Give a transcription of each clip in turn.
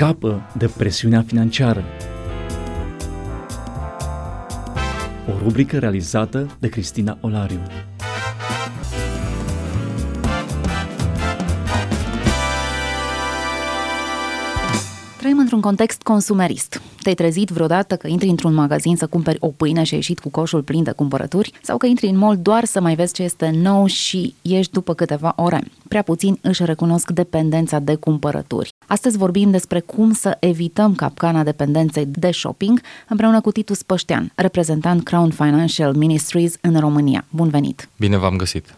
Scapă de presiunea financiară. O rubrică realizată de Cristina Olariu. Trăim într-un context consumerist. Te-ai trezit vreodată că intri într-un magazin să cumperi o pâine și ai ieșit cu coșul plin de cumpărături? Sau că intri în mall doar să mai vezi ce este nou și ieși după câteva ore? Prea puțin își recunosc dependența de cumpărături. Astăzi vorbim despre cum să evităm capcana dependenței de shopping împreună cu Titus Păștean, reprezentant Crown Financial Ministries în România. Bun venit! Bine v-am găsit!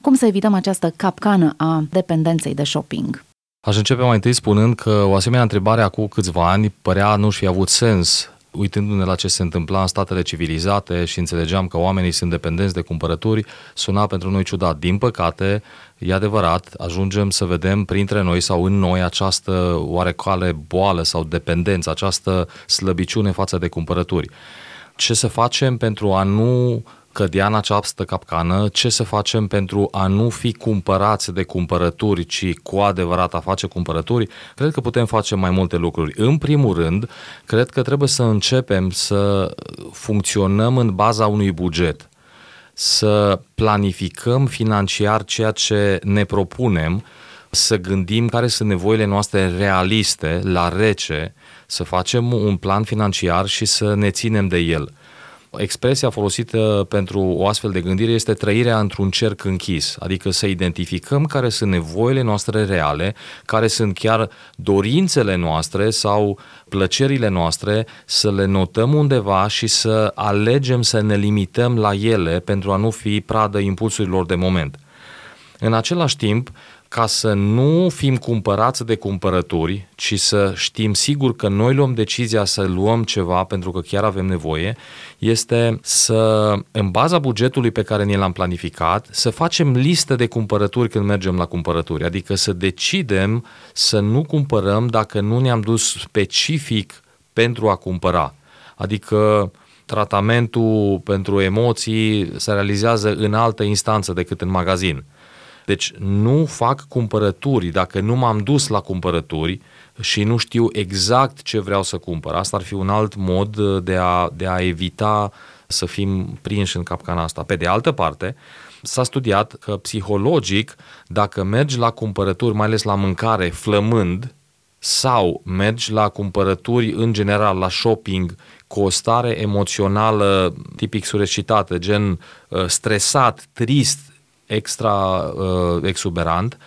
Cum să evităm această capcană a dependenței de shopping? Aș începe mai întâi spunând că o asemenea întrebare acum câțiva ani părea nu și avut sens uitându-ne la ce se întâmpla în statele civilizate și înțelegeam că oamenii sunt dependenți de cumpărături, suna pentru noi ciudat. Din păcate, e adevărat, ajungem să vedem printre noi sau în noi această oarecare boală sau dependență, această slăbiciune față de cumpărături. Ce să facem pentru a nu cădea în această capcană, ce să facem pentru a nu fi cumpărați de cumpărături, ci cu adevărat a face cumpărături, cred că putem face mai multe lucruri. În primul rând, cred că trebuie să începem să funcționăm în baza unui buget, să planificăm financiar ceea ce ne propunem, să gândim care sunt nevoile noastre realiste, la rece, să facem un plan financiar și să ne ținem de el. Expresia folosită pentru o astfel de gândire este trăirea într-un cerc închis, adică să identificăm care sunt nevoile noastre reale, care sunt chiar dorințele noastre sau plăcerile noastre, să le notăm undeva și să alegem să ne limităm la ele pentru a nu fi pradă impulsurilor de moment. În același timp, ca să nu fim cumpărați de cumpărături, ci să știm sigur că noi luăm decizia să luăm ceva pentru că chiar avem nevoie, este să, în baza bugetului pe care ni l-am planificat, să facem listă de cumpărături când mergem la cumpărături, adică să decidem să nu cumpărăm dacă nu ne-am dus specific pentru a cumpăra. Adică tratamentul pentru emoții se realizează în altă instanță decât în magazin. Deci nu fac cumpărături dacă nu m-am dus la cumpărături și nu știu exact ce vreau să cumpăr. Asta ar fi un alt mod de a, de a evita să fim prinși în capcana asta. Pe de altă parte, s-a studiat că psihologic, dacă mergi la cumpărături, mai ales la mâncare, flămând, sau mergi la cumpărături în general, la shopping, cu o stare emoțională tipic surecitată, gen uh, stresat, trist, extra uh, exuberant,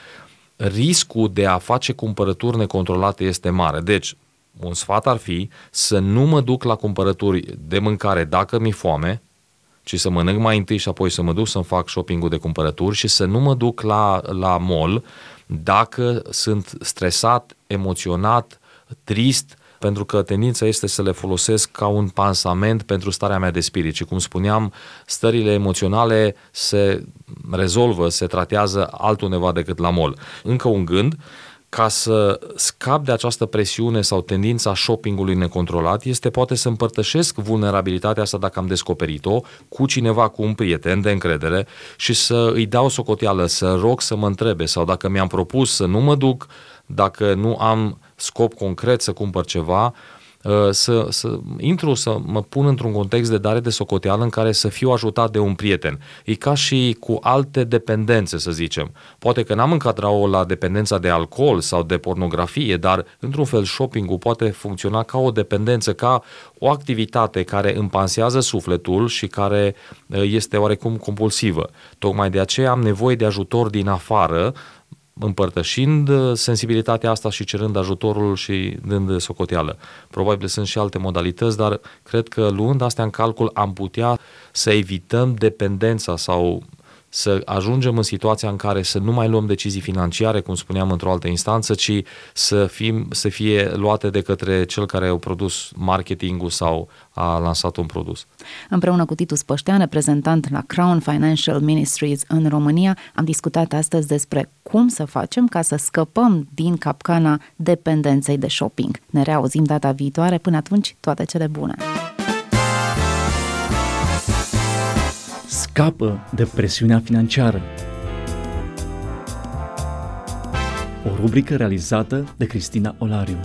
riscul de a face cumpărături necontrolate este mare. Deci, un sfat ar fi să nu mă duc la cumpărături de mâncare dacă mi foame, ci să mănânc mai întâi și apoi să mă duc să-mi fac shopping-ul de cumpărături și să nu mă duc la, la mall dacă sunt stresat, emoționat, trist, pentru că tendința este să le folosesc ca un pansament pentru starea mea de spirit. Și cum spuneam, stările emoționale se rezolvă, se tratează altundeva decât la mol. Încă un gând, ca să scap de această presiune sau tendința shoppingului necontrolat, este poate să împărtășesc vulnerabilitatea asta dacă am descoperit-o cu cineva, cu un prieten de încredere și să îi dau socoteală, să rog să mă întrebe sau dacă mi-am propus să nu mă duc, dacă nu am scop concret să cumpăr ceva, uh, să, să intru, să mă pun într-un context de dare de socoteală în care să fiu ajutat de un prieten. E ca și cu alte dependențe, să zicem. Poate că n-am încadrat-o la dependența de alcool sau de pornografie, dar într-un fel shopping-ul poate funcționa ca o dependență, ca o activitate care împansează sufletul și care uh, este oarecum compulsivă. Tocmai de aceea am nevoie de ajutor din afară împărtășind uh, sensibilitatea asta și cerând ajutorul și dând socoteală. Probabil sunt și alte modalități, dar cred că luând astea în calcul am putea să evităm dependența sau să ajungem în situația în care să nu mai luăm decizii financiare, cum spuneam într-o altă instanță, ci să, fim, să fie luate de către cel care a produs marketingul sau a lansat un produs. Împreună cu Titus Păștean, reprezentant la Crown Financial Ministries în România, am discutat astăzi despre cum să facem ca să scăpăm din capcana dependenței de shopping. Ne reauzim data viitoare, până atunci toate cele bune! Scapă de presiunea financiară. O rubrică realizată de Cristina Olariu.